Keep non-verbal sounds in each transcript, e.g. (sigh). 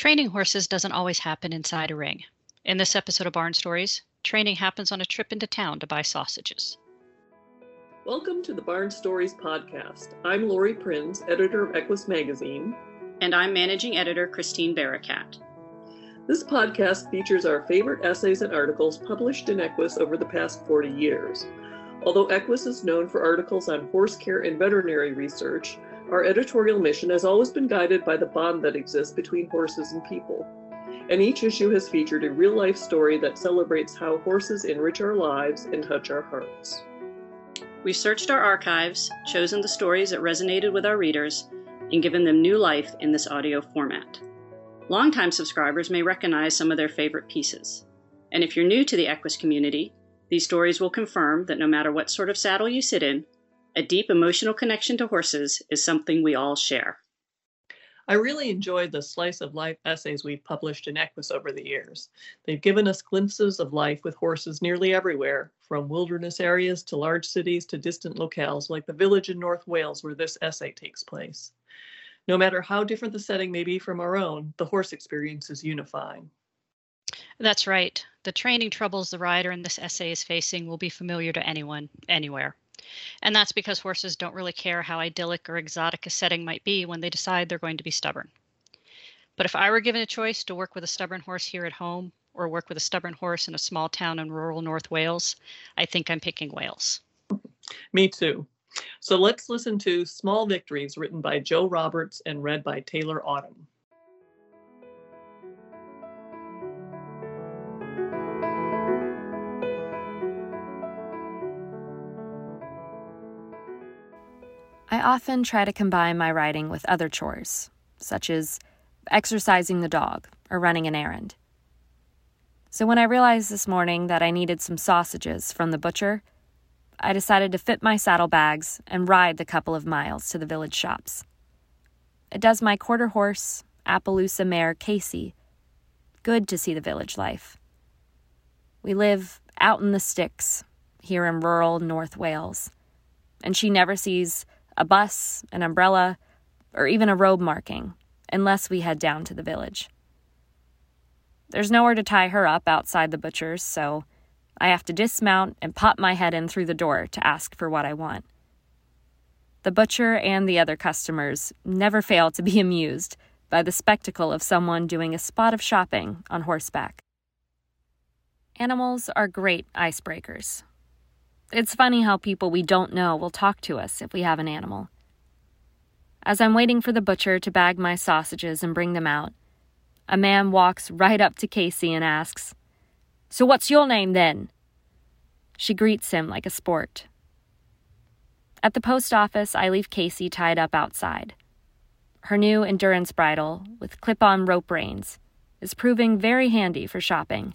Training horses doesn't always happen inside a ring. In this episode of Barn Stories, training happens on a trip into town to buy sausages. Welcome to the Barn Stories podcast. I'm Laurie Prinz, editor of Equus Magazine. And I'm managing editor Christine Barakat. This podcast features our favorite essays and articles published in Equus over the past 40 years. Although Equus is known for articles on horse care and veterinary research, our editorial mission has always been guided by the bond that exists between horses and people. And each issue has featured a real life story that celebrates how horses enrich our lives and touch our hearts. We've searched our archives, chosen the stories that resonated with our readers, and given them new life in this audio format. Longtime subscribers may recognize some of their favorite pieces. And if you're new to the Equus community, these stories will confirm that no matter what sort of saddle you sit in, a deep emotional connection to horses is something we all share. I really enjoyed the slice of life essays we've published in Equus over the years. They've given us glimpses of life with horses nearly everywhere, from wilderness areas to large cities to distant locales like the village in North Wales where this essay takes place. No matter how different the setting may be from our own, the horse experience is unifying. That's right. The training troubles the rider in this essay is facing will be familiar to anyone, anywhere. And that's because horses don't really care how idyllic or exotic a setting might be when they decide they're going to be stubborn. But if I were given a choice to work with a stubborn horse here at home or work with a stubborn horse in a small town in rural North Wales, I think I'm picking Wales. Me too. So let's listen to Small Victories, written by Joe Roberts and read by Taylor Autumn. Often try to combine my writing with other chores, such as exercising the dog or running an errand. So when I realized this morning that I needed some sausages from the butcher, I decided to fit my saddlebags and ride the couple of miles to the village shops. It does my quarter horse, Appaloosa mare Casey good to see the village life. We live out in the sticks here in rural North Wales, and she never sees a bus, an umbrella, or even a robe marking, unless we head down to the village. There's nowhere to tie her up outside the butcher's, so I have to dismount and pop my head in through the door to ask for what I want. The butcher and the other customers never fail to be (laughs) amused by the spectacle of someone doing a spot of shopping on horseback. Animals are great icebreakers. It's funny how people we don't know will talk to us if we have an animal. As I'm waiting for the butcher to bag my sausages and bring them out, a man walks right up to Casey and asks, So what's your name then? She greets him like a sport. At the post office, I leave Casey tied up outside. Her new endurance bridle, with clip on rope reins, is proving very handy for shopping.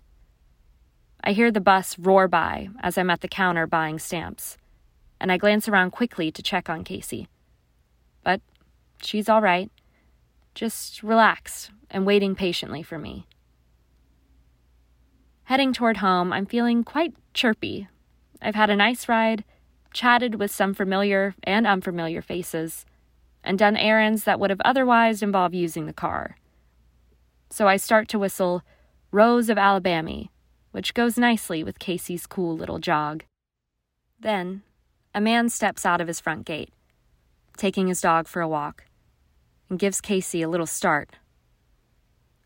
I hear the bus roar by as I'm at the counter buying stamps, and I glance around quickly to check on Casey. But she's all right, just relaxed and waiting patiently for me. Heading toward home, I'm feeling quite chirpy. I've had a nice ride, chatted with some familiar and unfamiliar faces, and done errands that would have otherwise involved using the car. So I start to whistle Rose of Alabama which goes nicely with Casey's cool little jog. Then, a man steps out of his front gate, taking his dog for a walk, and gives Casey a little start.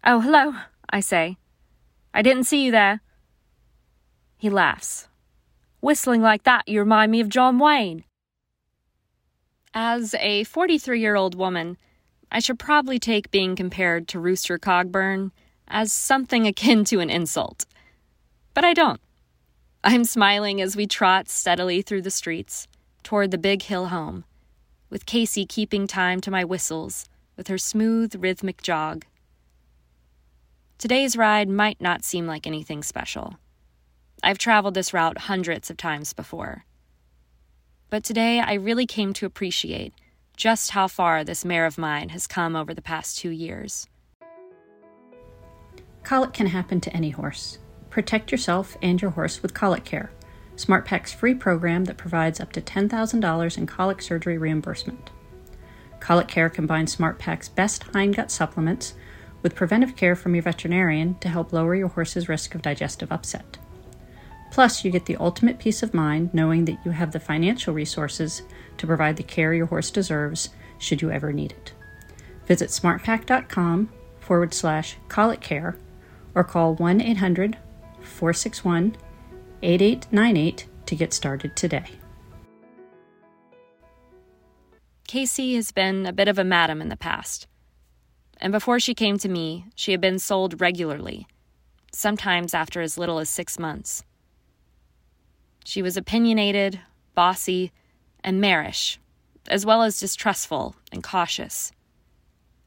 Oh, hello, I say. I didn't see you there. He laughs. Whistling like that, you remind me of John Wayne. As a 43 year old woman, I should probably take being compared to Rooster Cogburn as something akin to an insult. But I don't. I'm smiling as we trot steadily through the streets toward the big hill home, with Casey keeping time to my whistles with her smooth, rhythmic jog. Today's ride might not seem like anything special. I've traveled this route hundreds of times before. But today I really came to appreciate just how far this mare of mine has come over the past two years. Colic can happen to any horse. Protect yourself and your horse with Colic Care, SmartPak's free program that provides up to $10,000 in colic surgery reimbursement. Colic Care combines SmartPak's best hindgut supplements with preventive care from your veterinarian to help lower your horse's risk of digestive upset. Plus, you get the ultimate peace of mind knowing that you have the financial resources to provide the care your horse deserves should you ever need it. Visit smartpak.com forward slash colic care or call 1 800 461 8898 to get started today. Casey has been a bit of a madam in the past. And before she came to me, she had been sold regularly, sometimes after as little as six months. She was opinionated, bossy, and marish, as well as distrustful and cautious.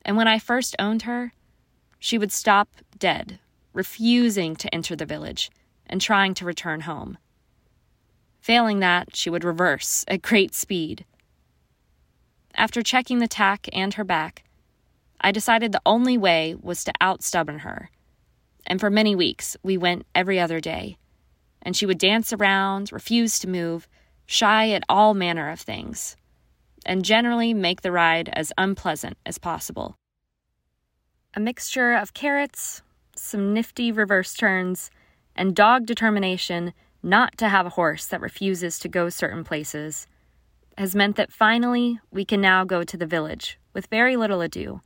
And when I first owned her, she would stop dead, refusing to enter the village and trying to return home. Failing that, she would reverse at great speed. After checking the tack and her back, I decided the only way was to outstubborn her. And for many weeks, we went every other day. And she would dance around, refuse to move, shy at all manner of things, and generally make the ride as unpleasant as possible. A mixture of carrots, some nifty reverse turns, and dog determination not to have a horse that refuses to go certain places has meant that finally we can now go to the village with very little ado.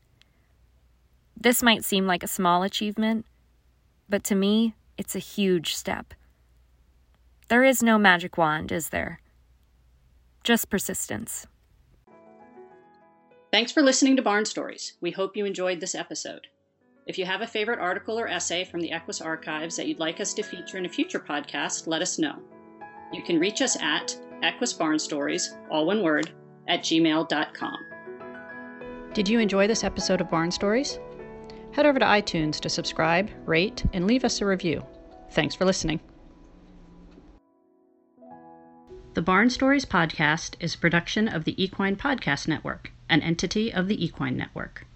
This might seem like a small achievement, but to me, it's a huge step. There is no magic wand, is there? Just persistence. Thanks for listening to Barn Stories. We hope you enjoyed this episode. If you have a favorite article or essay from the Equus archives that you'd like us to feature in a future podcast, let us know. You can reach us at Equus Barn Stories, all one word, at gmail.com. Did you enjoy this episode of Barn Stories? Head over to iTunes to subscribe, rate, and leave us a review. Thanks for listening. The Barn Stories podcast is a production of the Equine Podcast Network, an entity of the Equine Network.